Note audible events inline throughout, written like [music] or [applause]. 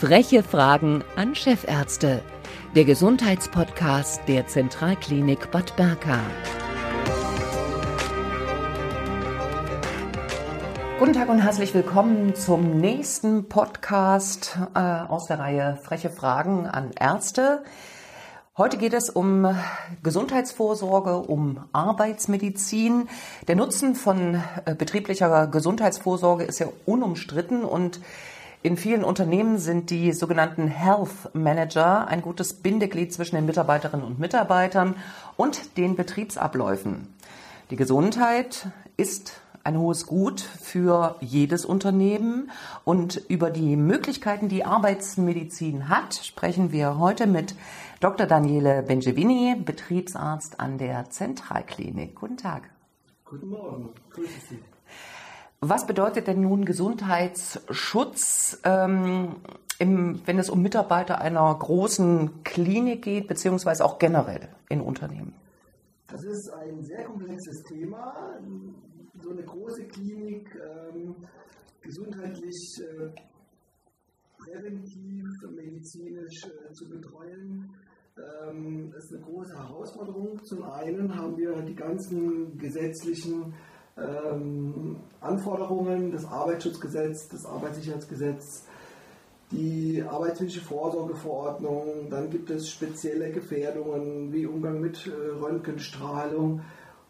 Freche Fragen an Chefärzte. Der Gesundheitspodcast der Zentralklinik Bad Berka. Guten Tag und herzlich willkommen zum nächsten Podcast äh, aus der Reihe Freche Fragen an Ärzte. Heute geht es um Gesundheitsvorsorge, um Arbeitsmedizin. Der Nutzen von äh, betrieblicher Gesundheitsvorsorge ist ja unumstritten und in vielen Unternehmen sind die sogenannten Health Manager ein gutes Bindeglied zwischen den Mitarbeiterinnen und Mitarbeitern und den Betriebsabläufen. Die Gesundheit ist ein hohes Gut für jedes Unternehmen. Und über die Möglichkeiten, die Arbeitsmedizin hat, sprechen wir heute mit Dr. Daniele Bengevini, Betriebsarzt an der Zentralklinik. Guten Tag. Guten Morgen. Grüße Sie. Was bedeutet denn nun Gesundheitsschutz, ähm, im, wenn es um Mitarbeiter einer großen Klinik geht, beziehungsweise auch generell in Unternehmen? Das ist ein sehr komplexes Thema. So eine große Klinik, ähm, gesundheitlich, äh, präventiv, medizinisch äh, zu betreuen, ähm, ist eine große Herausforderung. Zum einen haben wir die ganzen gesetzlichen ähm, Anforderungen, das Arbeitsschutzgesetz, das Arbeitssicherheitsgesetz, die arbeitsmedizinische Vorsorgeverordnung, dann gibt es spezielle Gefährdungen wie Umgang mit äh, Röntgenstrahlung.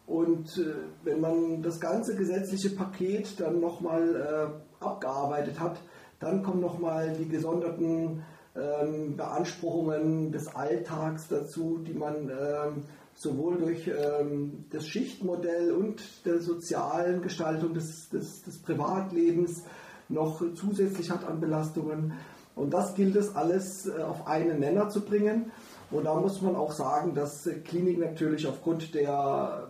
Und äh, wenn man das ganze gesetzliche Paket dann nochmal äh, abgearbeitet hat, dann kommen nochmal die gesonderten ähm, Beanspruchungen des Alltags dazu, die man ähm, sowohl durch ähm, das Schichtmodell und der sozialen Gestaltung des, des, des, Privatlebens noch zusätzlich hat an Belastungen. Und das gilt es alles äh, auf einen Nenner zu bringen. Und da muss man auch sagen, dass Kliniken natürlich aufgrund der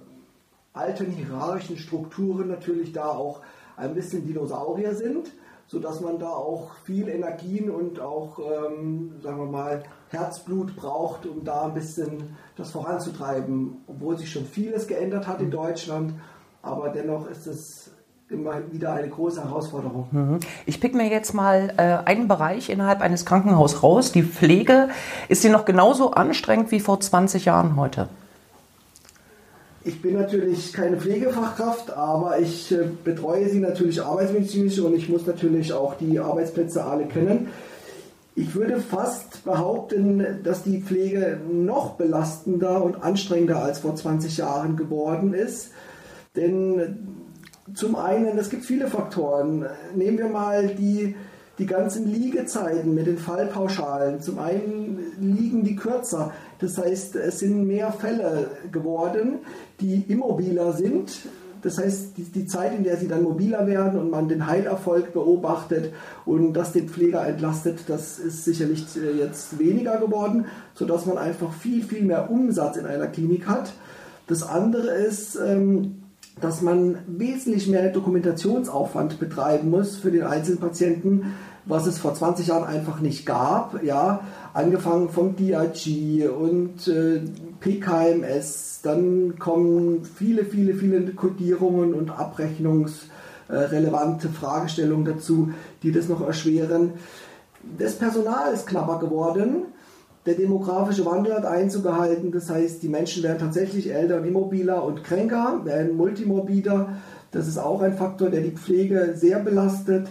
alten hierarchischen Strukturen natürlich da auch ein bisschen Dinosaurier sind sodass man da auch viel Energien und auch, ähm, sagen wir mal, Herzblut braucht, um da ein bisschen das voranzutreiben, obwohl sich schon vieles geändert hat in mhm. Deutschland, aber dennoch ist es immer wieder eine große Herausforderung. Mhm. Ich pick mir jetzt mal äh, einen Bereich innerhalb eines Krankenhauses raus, die Pflege. Ist sie noch genauso anstrengend wie vor 20 Jahren heute? Ich bin natürlich keine Pflegefachkraft, aber ich äh, betreue sie natürlich arbeitsmedizinisch und ich muss natürlich auch die Arbeitsplätze alle kennen. Ich würde fast behaupten, dass die Pflege noch belastender und anstrengender als vor 20 Jahren geworden ist. Denn zum einen, es gibt viele Faktoren. Nehmen wir mal die, die ganzen Liegezeiten mit den Fallpauschalen. Zum einen liegen die kürzer. Das heißt, es sind mehr Fälle geworden, die immobiler sind. Das heißt, die, die, Zeit, in der sie dann mobiler werden und man den Heilerfolg beobachtet und das den Pfleger entlastet, das ist sicherlich äh, jetzt weniger geworden, sodass man einfach viel, viel mehr Umsatz in einer Klinik hat. Das andere ist, ähm, dass man wesentlich mehr Dokumentationsaufwand betreiben muss für den einzelnen Patienten, was es vor 20 Jahren einfach nicht gab. Ja, angefangen vom DRG und äh, PKMS, dann kommen viele, viele, viele Kodierungen und abrechnungsrelevante Fragestellungen dazu, die das noch erschweren. Das Personal ist knapper geworden. Der demografische Wandel hat Einzug gehalten. Das heißt, die Menschen werden tatsächlich älter und immobiler und kränker, werden multimorbider. Das ist auch ein Faktor, der die Pflege sehr belastet.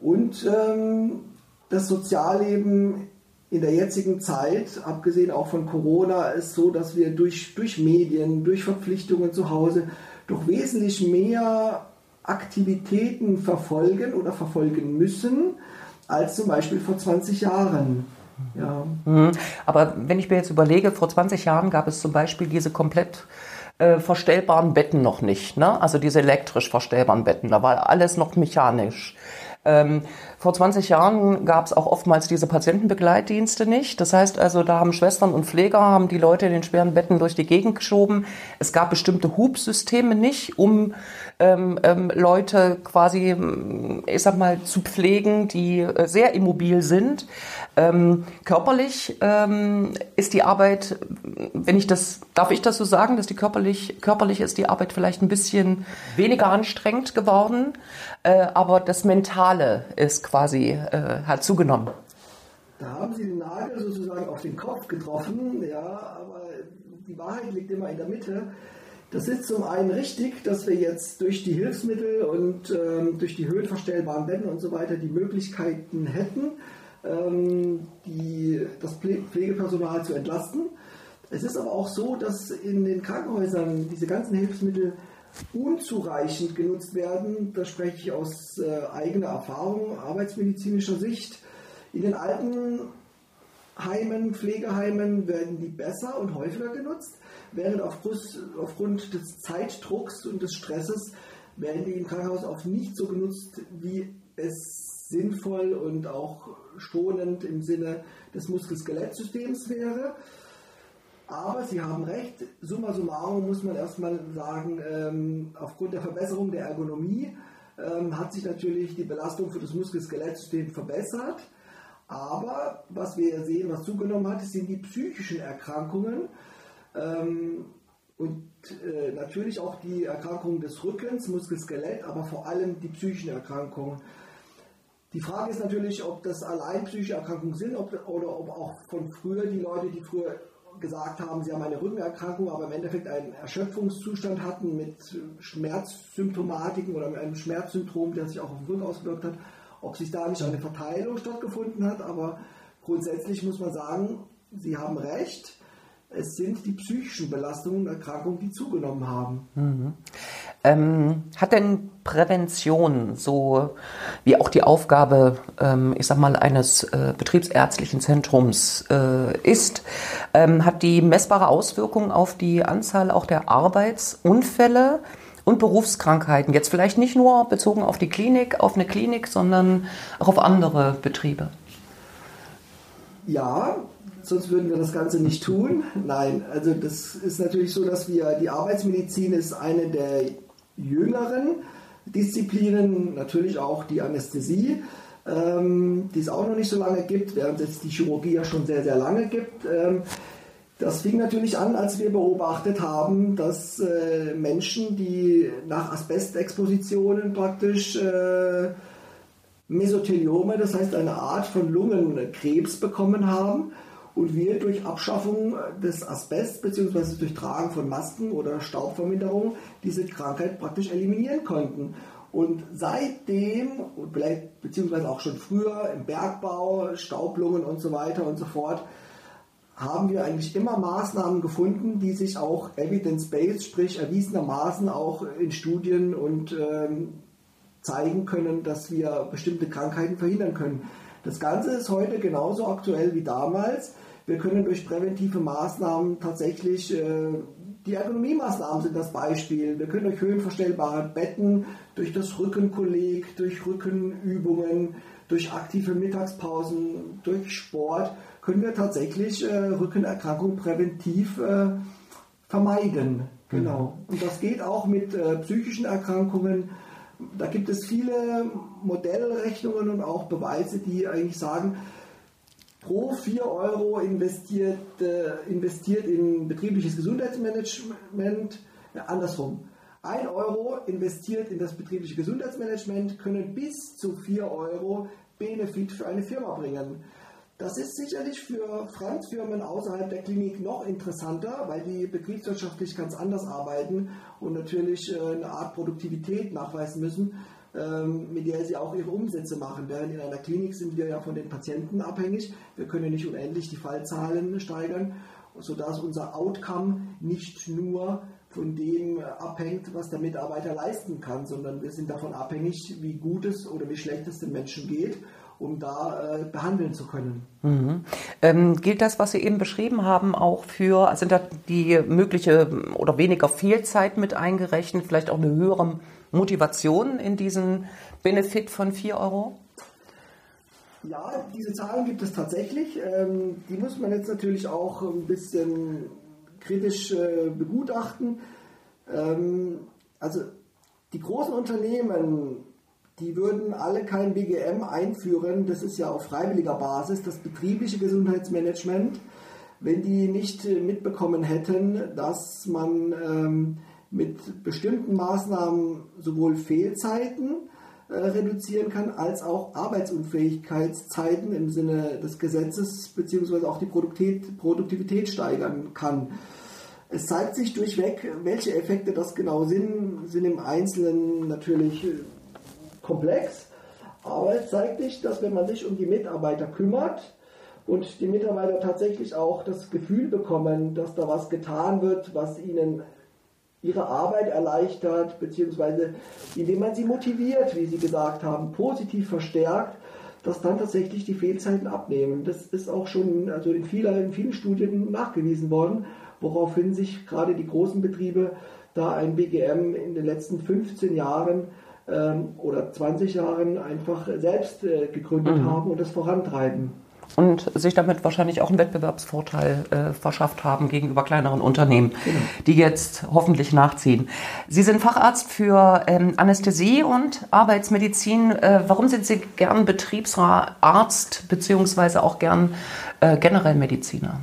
Und ähm, das Sozialleben in der jetzigen Zeit, abgesehen auch von Corona, ist so, dass wir durch, durch Medien, durch Verpflichtungen zu Hause doch wesentlich mehr Aktivitäten verfolgen oder verfolgen müssen als zum Beispiel vor 20 Jahren. Ja. Mhm. Aber wenn ich mir jetzt überlege, vor 20 Jahren gab es zum Beispiel diese komplett äh, verstellbaren Betten noch nicht, ne? also diese elektrisch verstellbaren Betten, da war alles noch mechanisch. Ähm, vor 20 Jahren gab es auch oftmals diese Patientenbegleitdienste nicht. Das heißt also, da haben Schwestern und Pfleger haben die Leute in den schweren Betten durch die Gegend geschoben. Es gab bestimmte Hubsysteme nicht, um ähm, ähm, Leute quasi, ich sag mal, zu pflegen, die äh, sehr immobil sind. Ähm, körperlich ähm, ist die Arbeit, wenn ich das, darf ich das so sagen, dass die körperlich, körperlich ist die Arbeit vielleicht ein bisschen weniger anstrengend geworden, äh, aber das Mentale ist quasi, äh, hat zugenommen. Da haben Sie den Nagel sozusagen auf den Kopf getroffen, ja, aber die Wahrheit liegt immer in der Mitte. Das ist zum einen richtig, dass wir jetzt durch die Hilfsmittel und ähm, durch die höhenverstellbaren Betten und so weiter die Möglichkeiten hätten, die, das Pflegepersonal zu entlasten. Es ist aber auch so, dass in den Krankenhäusern diese ganzen Hilfsmittel unzureichend genutzt werden. Da spreche ich aus äh, eigener Erfahrung, arbeitsmedizinischer Sicht. In den alten Heimen, Pflegeheimen werden die besser und häufiger genutzt, während aufgrund des Zeitdrucks und des Stresses werden die im Krankenhaus oft nicht so genutzt, wie es sinnvoll und auch schonend im Sinne des Muskel-Skelett-Systems wäre. Aber Sie haben recht, summa summarum muss man erstmal sagen, ähm, aufgrund der Verbesserung der Ergonomie ähm, hat sich natürlich die Belastung für das Muskel-Skelett-System verbessert. Aber was wir sehen, was zugenommen hat, sind die psychischen Erkrankungen ähm, und äh, natürlich auch die Erkrankungen des Rückens, Muskel-Skelett, aber vor allem die psychischen Erkrankungen. Die Frage ist natürlich, ob das allein psychische Erkrankungen sind ob, oder ob auch von früher die Leute, die früher gesagt haben, sie haben eine Rückenerkrankung, aber im Endeffekt einen Erschöpfungszustand hatten mit Schmerzsymptomatiken oder mit einem Schmerzsyndrom, der sich auch auf den Rücken ausgewirkt hat, ob sich da nicht eine Verteilung stattgefunden hat. Aber grundsätzlich muss man sagen, Sie haben recht. Es sind die psychischen Belastungen und Erkrankungen, die zugenommen haben. Mhm. Ähm, hat denn Prävention so wie auch die Aufgabe, ähm, ich sag mal, eines äh, betriebsärztlichen Zentrums äh, ist, ähm, hat die messbare Auswirkungen auf die Anzahl auch der Arbeitsunfälle und Berufskrankheiten? Jetzt vielleicht nicht nur bezogen auf die Klinik, auf eine Klinik, sondern auch auf andere Betriebe. Ja, sonst würden wir das Ganze nicht tun. Nein, also das ist natürlich so, dass wir, die Arbeitsmedizin ist eine der jüngeren Disziplinen, natürlich auch die Anästhesie, ähm, die es auch noch nicht so lange gibt, während es die Chirurgie ja schon sehr, sehr lange gibt. Ähm, das fing natürlich an, als wir beobachtet haben, dass äh, Menschen, die nach Asbestexpositionen praktisch äh, Mesotheliome, das heißt eine Art von Lungenkrebs bekommen haben, und wir durch Abschaffung des Asbest bzw. durch Tragen von Masken oder Staubverminderung diese Krankheit praktisch eliminieren konnten. Und seitdem, beziehungsweise auch schon früher im Bergbau, Staublungen und so weiter und so fort, haben wir eigentlich immer Maßnahmen gefunden, die sich auch evidence-based, sprich erwiesenermaßen auch in Studien und ähm, zeigen können, dass wir bestimmte Krankheiten verhindern können. Das Ganze ist heute genauso aktuell wie damals. Wir können durch präventive Maßnahmen tatsächlich, äh, die Ergonomiemaßnahmen sind das Beispiel. Wir können durch höhenverstellbare Betten, durch das Rückenkolleg, durch Rückenübungen, durch aktive Mittagspausen, durch Sport, können wir tatsächlich äh, Rückenerkrankungen präventiv äh, vermeiden. Genau. Mhm. Und das geht auch mit äh, psychischen Erkrankungen. Da gibt es viele Modellrechnungen und auch Beweise, die eigentlich sagen, pro 4 Euro investiert, äh, investiert in betriebliches Gesundheitsmanagement, ja, andersrum. 1 Euro investiert in das betriebliche Gesundheitsmanagement können bis zu 4 Euro Benefit für eine Firma bringen. Das ist sicherlich für Fremdfirmen außerhalb der Klinik noch interessanter, weil die betriebswirtschaftlich ganz anders arbeiten und natürlich äh, eine Art Produktivität nachweisen müssen. Ähm, mit der sie auch ihre Umsätze machen. Während in einer Klinik sind wir ja von den Patienten abhängig. Wir können nicht unendlich die Fallzahlen steigern, sodass unser Outcome nicht nur von dem abhängt, was der Mitarbeiter leisten kann, sondern wir sind davon abhängig, wie gut es oder wie schlecht es den Menschen geht um da äh, behandeln zu können. Mhm. Ähm, gilt das, was Sie eben beschrieben haben, auch für, sind da die mögliche oder weniger Fehlzeit mit eingerechnet, vielleicht auch eine höhere Motivation in diesen Benefit von 4 Euro? Ja, diese Zahlen gibt es tatsächlich. Ähm, die muss man jetzt natürlich auch ein bisschen kritisch äh, begutachten. Ähm, also die großen Unternehmen, die würden alle kein BGM einführen. Das ist ja auf freiwilliger Basis, das betriebliche Gesundheitsmanagement, wenn die nicht mitbekommen hätten, dass man ähm, mit bestimmten Maßnahmen sowohl Fehlzeiten äh, reduzieren kann, als auch Arbeitsunfähigkeitszeiten im Sinne des Gesetzes beziehungsweise auch die Produktivität, Produktivität steigern kann. Es zeigt sich durchweg, welche Effekte das genau sind, sind im Einzelnen natürlich äh, komplex, aber es zeigt sich, dass wenn man sich um die Mitarbeiter kümmert und die Mitarbeiter tatsächlich auch das Gefühl bekommen, dass da was getan wird, was ihnen ihre Arbeit erleichtert, beziehungsweise indem man sie motiviert, wie Sie gesagt haben, positiv verstärkt, dass dann tatsächlich die Fehlzeiten abnehmen. Das ist auch schon also in, vieler, in vielen Studien nachgewiesen worden, woraufhin sich gerade die großen Betriebe da ein BGM in den letzten 15 Jahren ähm, oder 20 Jahren einfach selbst äh, gegründet mhm. haben und das vorantreiben und sich damit wahrscheinlich auch einen Wettbewerbsvorteil äh, verschafft haben gegenüber kleineren Unternehmen, genau. die jetzt hoffentlich nachziehen. Sie sind Facharzt für ähm, Anästhesie und Arbeitsmedizin. Äh, warum sind Sie gern Betriebsarzt beziehungsweise auch gern äh, generell Mediziner?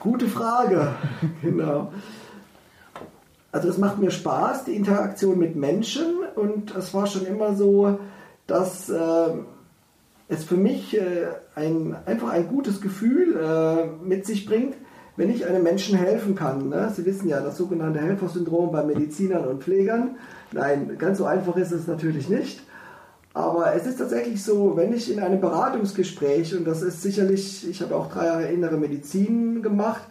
Gute Frage, [laughs] genau. Also es macht mir Spaß, die Interaktion mit Menschen und es war schon immer so, dass ähm, es für mich äh, ein, einfach ein gutes Gefühl äh, mit sich bringt, wenn ich einem Menschen helfen kann. Ne? Sie wissen ja, das sogenannte Helfersyndrom bei Medizinern und Pflegern. Nein, ganz so einfach ist es natürlich nicht. Aber es ist tatsächlich so, wenn ich in einem Beratungsgespräch, und das ist sicherlich, ich habe auch drei Jahre innere Medizin gemacht,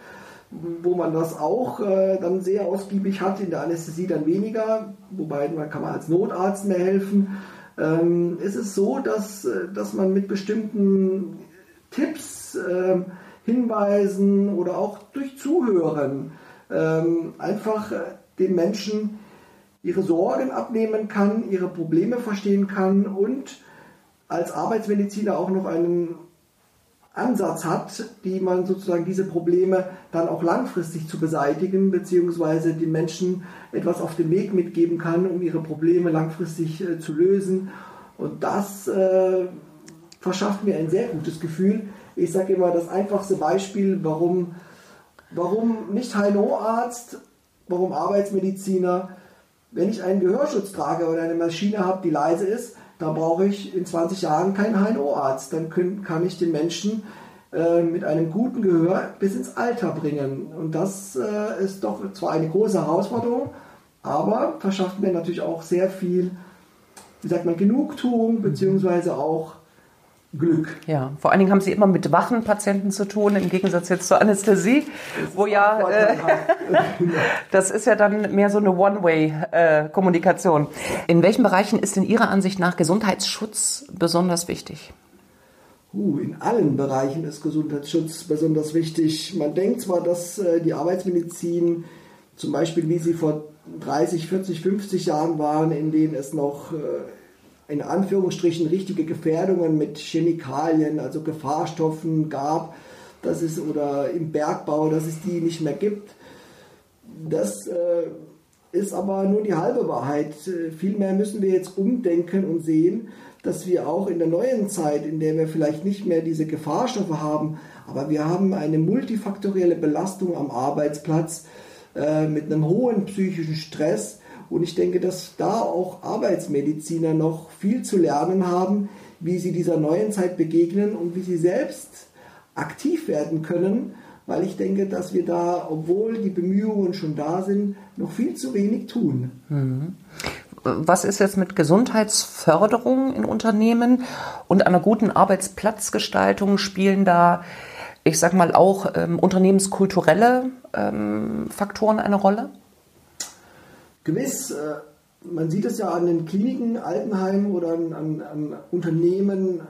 wo man das auch äh, dann sehr ausgiebig hat, in der Anästhesie dann weniger, wobei man kann man als Notarzt mehr helfen. Ähm, ist es so, dass, äh, dass man mit bestimmten Tipps, ähm, Hinweisen oder auch durch Zuhören ähm, einfach äh, den Menschen ihre Sorgen abnehmen kann, ihre Probleme verstehen kann und als Arbeitsmediziner auch noch einen Ansatz hat, die man sozusagen diese Probleme dann auch langfristig zu beseitigen, beziehungsweise den Menschen etwas auf den Weg mitgeben kann, um ihre Probleme langfristig äh, zu lösen. Und das äh, verschafft mir ein sehr gutes Gefühl. Ich sage immer das einfachste Beispiel, warum, warum nicht HNO-Arzt, warum Arbeitsmediziner, wenn ich einen Gehörschutz trage oder eine Maschine habe, die leise ist, da brauche ich in 20 Jahren keinen HNO-Arzt. Dann können, kann ich den Menschen äh, mit einem guten Gehör bis ins Alter bringen. Und das äh, ist doch zwar eine große Herausforderung, aber verschafft mir natürlich auch sehr viel, wie sagt man, Genugtuung, beziehungsweise auch Glück. Ja, vor allen Dingen haben Sie immer mit wachen Patienten zu tun, im Gegensatz jetzt zur Anästhesie, wo ja, äh, [laughs] [laughs] das ist ja dann mehr so eine One-Way-Kommunikation. in welchen Bereichen ist in Ihrer Ansicht nach Gesundheitsschutz besonders wichtig? Uh, in allen Bereichen ist Gesundheitsschutz besonders wichtig. Man denkt zwar, dass äh, die Arbeitsmedizin zum Beispiel, wie sie vor 30, 40, 50 Jahren waren, in denen es noch äh, in Anführungsstrichen richtige Gefährdungen mit Chemikalien, also Gefahrstoffen gab, dass es oder im Bergbau, dass es die nicht mehr gibt. Das äh, ist aber nur die halbe Wahrheit. Vielmehr müssen wir jetzt umdenken und sehen, dass wir auch in der neuen Zeit, in der wir vielleicht nicht mehr diese Gefahrstoffe haben, aber wir haben eine multifaktorielle Belastung am Arbeitsplatz äh, mit einem hohen psychischen Stress, und ich denke, dass da auch Arbeitsmediziner noch viel zu lernen haben, wie sie dieser neuen Zeit begegnen und wie sie selbst aktiv werden können, weil ich denke, dass wir da, obwohl die Bemühungen schon da sind, noch viel zu wenig tun. Mhm. Was ist jetzt mit Gesundheitsförderung in Unternehmen und einer guten Arbeitsplatzgestaltung? Spielen da, ich sag mal, auch ähm, unternehmenskulturelle ähm, Faktoren eine Rolle? Gewiss, äh, man sieht es ja an den Kliniken, Altenheimen oder an, an, an Unternehmen,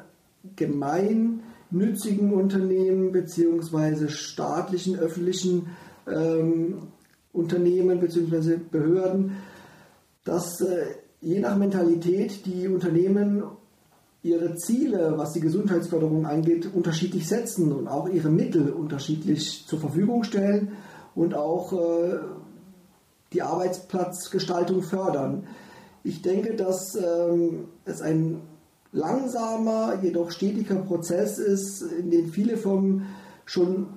gemeinnützigen Unternehmen beziehungsweise staatlichen, öffentlichen ähm, Unternehmen beziehungsweise Behörden, dass äh, je nach Mentalität die Unternehmen ihre Ziele, was die Gesundheitsförderung angeht, unterschiedlich setzen und auch ihre Mittel unterschiedlich zur Verfügung stellen und auch äh, die Arbeitsplatzgestaltung fördern. Ich denke, dass ähm, es ein langsamer, jedoch stetiger Prozess ist, in dem viele Firmen schon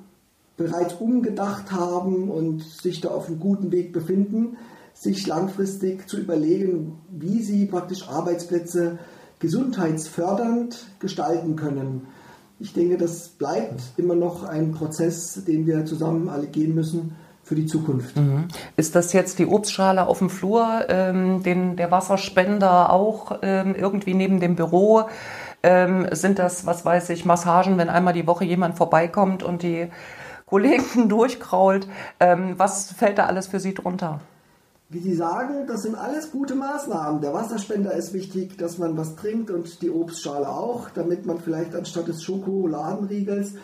bereits umgedacht haben und sich da auf einem guten Weg befinden. sich langfristig zu überlegen, wie sie praktisch Arbeitsplätze gesundheitsfördernd gestalten können. Ich denke, das bleibt immer noch ein Prozess, den wir zusammen alle gehen müssen für die Zukunft. Mhm. Ist das jetzt die Obstschale auf dem Flur, ähm, den, der Wasserspender auch ähm, irgendwie neben dem Büro? Ähm, sind das, was weiß ich, Massagen, wenn einmal die Woche jemand vorbeikommt und die [laughs] Kollegen durchkrault? Ähm, was fällt da alles für Sie drunter? wie Sie sagen, das sind alles gute Maßnahmen. Der Wasserspender ist wichtig, dass man was trinkt und die Obstschale auch, damit man vielleicht anstatt des Schokoladenriegels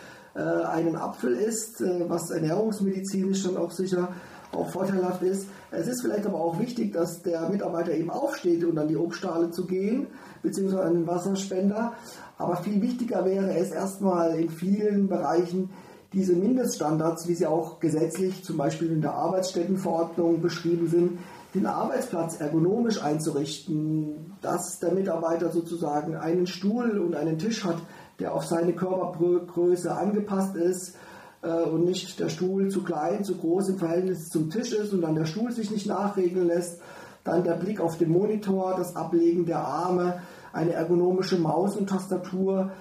einen Apfel isst, äh, was ernährungsmedizinisch dann auch sicher auch vorteilhaft ist. Es ist vielleicht aber auch wichtig, dass der Mitarbeiter eben aufsteht, um an die Obstschale zu gehen, beziehungsweise an den Wasserspender. Aber viel wichtiger wäre es erstmal in vielen Bereichen, diese Mindeststandards, wie sie auch gesetzlich zum Beispiel in der Arbeitsstättenverordnung beschrieben sind, den Arbeitsplatz ergonomisch einzurichten, dass der Mitarbeiter sozusagen einen Stuhl und einen Tisch hat, der auf seine Körpergröße angepasst ist äh, und nicht der Stuhl zu klein, zu groß im Verhältnis zum Tisch ist und dann der Stuhl sich nicht nachregeln lässt. Dann der Blick auf den Monitor, das Ablegen der Arme, eine ergonomische Maus und Tastatur,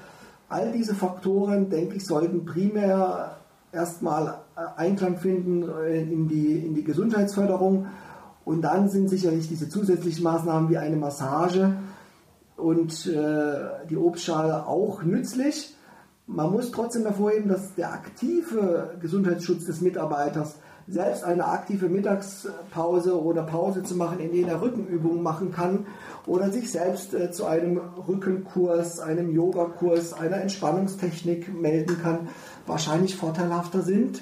All diese Faktoren, denke ich, sollten primär erstmal Einklang finden in die, in die Gesundheitsförderung. Und dann sind sicherlich diese zusätzlichen Maßnahmen wie eine Massage und äh, die Obstschale auch nützlich. Man muss trotzdem hervorheben, dass der aktive Gesundheitsschutz des Mitarbeiters selbst eine aktive Mittagspause oder Pause zu machen, in der er Rückenübungen machen kann oder sich selbst äh, zu einem Rückenkurs, einem Yogakurs, einer Entspannungstechnik melden kann, wahrscheinlich vorteilhafter sind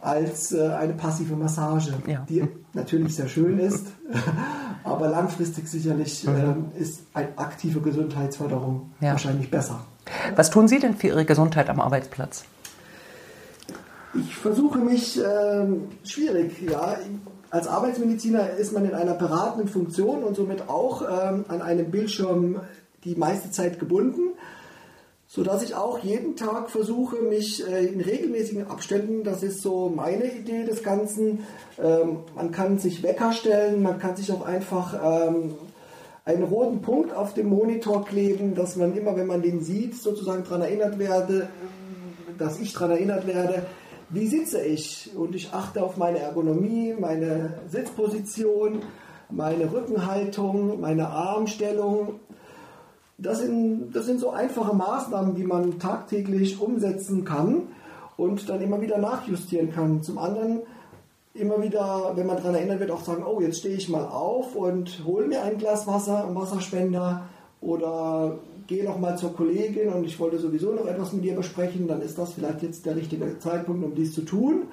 als äh, eine passive Massage, ja. die natürlich sehr schön ist, [laughs] aber langfristig sicherlich mhm. äh, ist eine aktive Gesundheitsförderung ja. wahrscheinlich besser. Was tun Sie denn für Ihre Gesundheit am Arbeitsplatz? Ich versuche mich äh, schwierig, ja. Als Arbeitsmediziner ist man in einer beratenden Funktion und somit auch ähm, an einem Bildschirm die meiste Zeit gebunden, sodass ich auch jeden Tag versuche, mich äh, in regelmäßigen Abständen, das ist so meine Idee des Ganzen, ähm, man kann sich Wecker stellen, man kann sich auch einfach ähm, einen roten Punkt auf dem Monitor kleben, dass man immer, wenn man den sieht, sozusagen daran erinnert werde, dass ich daran erinnert werde, wie sitze ich? Und ich achte auf meine Ergonomie, meine Sitzposition, meine Rückenhaltung, meine Armstellung. Das sind, das sind so einfache Maßnahmen, die man tagtäglich umsetzen kann und dann immer wieder nachjustieren kann. Zum anderen immer wieder, wenn man daran erinnert wird, auch sagen, oh, jetzt stehe ich mal auf und hole mir ein Glas Wasser, einen Wasserspender oder gehe noch mal zur Kollegin und ich wollte sowieso noch etwas mit ihr besprechen, dann ist das vielleicht jetzt der richtige Zeitpunkt, um dies zu tun.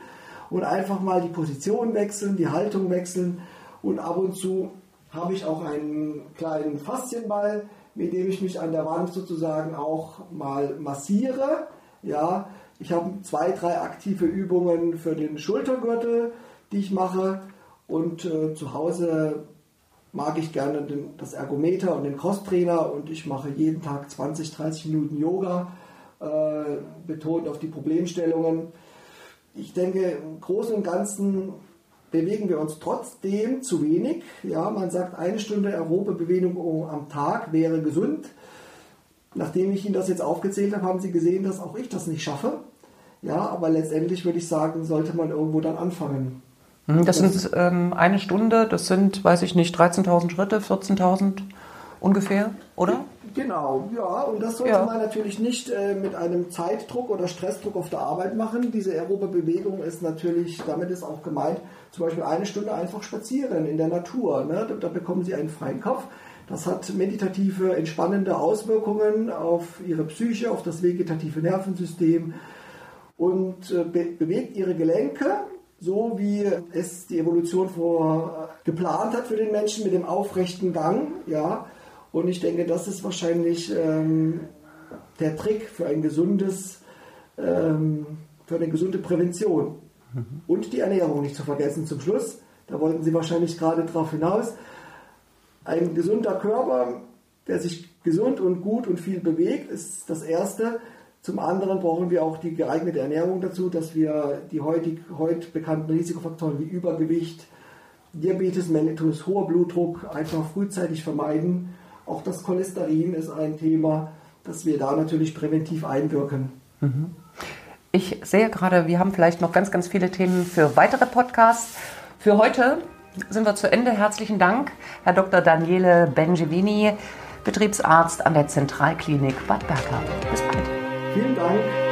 Und einfach mal die Position wechseln, die Haltung wechseln und ab und zu habe ich auch einen kleinen Faszienball, mit dem ich mich an der Wand sozusagen auch mal massiere. Ja, ich habe zwei, drei aktive Übungen für den Schultergürtel, die ich mache und äh, zu Hause mag ich gerne den, das Ergometer und den Crosstrainer und ich mache jeden Tag 20, 30 Minuten Yoga, äh, betont auf die Problemstellungen. Ich denke, im Großen und Ganzen bewegen wir uns trotzdem zu wenig. Ja, man sagt, eine Stunde aerobe Bewegung am Tag wäre gesund. Nachdem ich Ihnen das jetzt aufgezählt habe, haben Sie gesehen, dass auch ich das nicht schaffe. Ja, aber letztendlich würde ich sagen, sollte man irgendwo dann anfangen. Mhm, das sind ähm, eine Stunde, das sind, weiß ich nicht, 13.000 Schritte, 14.000 ungefähr, oder? Genau, ja, und das sollte ja. man natürlich nicht äh, mit einem Zeitdruck oder Stressdruck auf der Arbeit machen. Diese aerobe Bewegung ist natürlich, damit ist auch gemeint, zum Beispiel eine Stunde einfach spazieren in der Natur. Ne? Da, da bekommen Sie einen freien Kopf. Das hat meditative, entspannende Auswirkungen auf Ihre Psyche, auf das vegetative Nervensystem und äh, be bewegt Ihre Gelenke so wie es die Evolution vor äh, geplant hat für den Menschen mit dem aufrechten Gang, ja. Und ich denke, das ist wahrscheinlich ähm, der Trick für ein gesundes, ähm, für eine gesunde Prävention. Mhm. Und die Ernährung nicht zu vergessen zum Schluss. Da wollten Sie wahrscheinlich gerade drauf hinaus. Ein gesunder Körper, der sich gesund und gut und viel bewegt, ist das Erste. Zum anderen brauchen wir auch die geeignete Ernährung dazu, dass wir die heutig, heute bekannten Risikofaktoren wie Übergewicht, Diabetes mellitus, hoher Blutdruck einfach frühzeitig vermeiden. Auch das Cholesterin ist ein Thema, dass wir da natürlich präventiv einwirken. Mhm. Ich sehe gerade, wir haben vielleicht noch ganz, ganz viele Themen für weitere Podcasts. Für heute sind wir zu Ende. Herzlichen Dank, Herr Dr. Daniele Bengevini, Betriebsarzt an der Zentralklinik Bad Berka. Bis bald. 点解？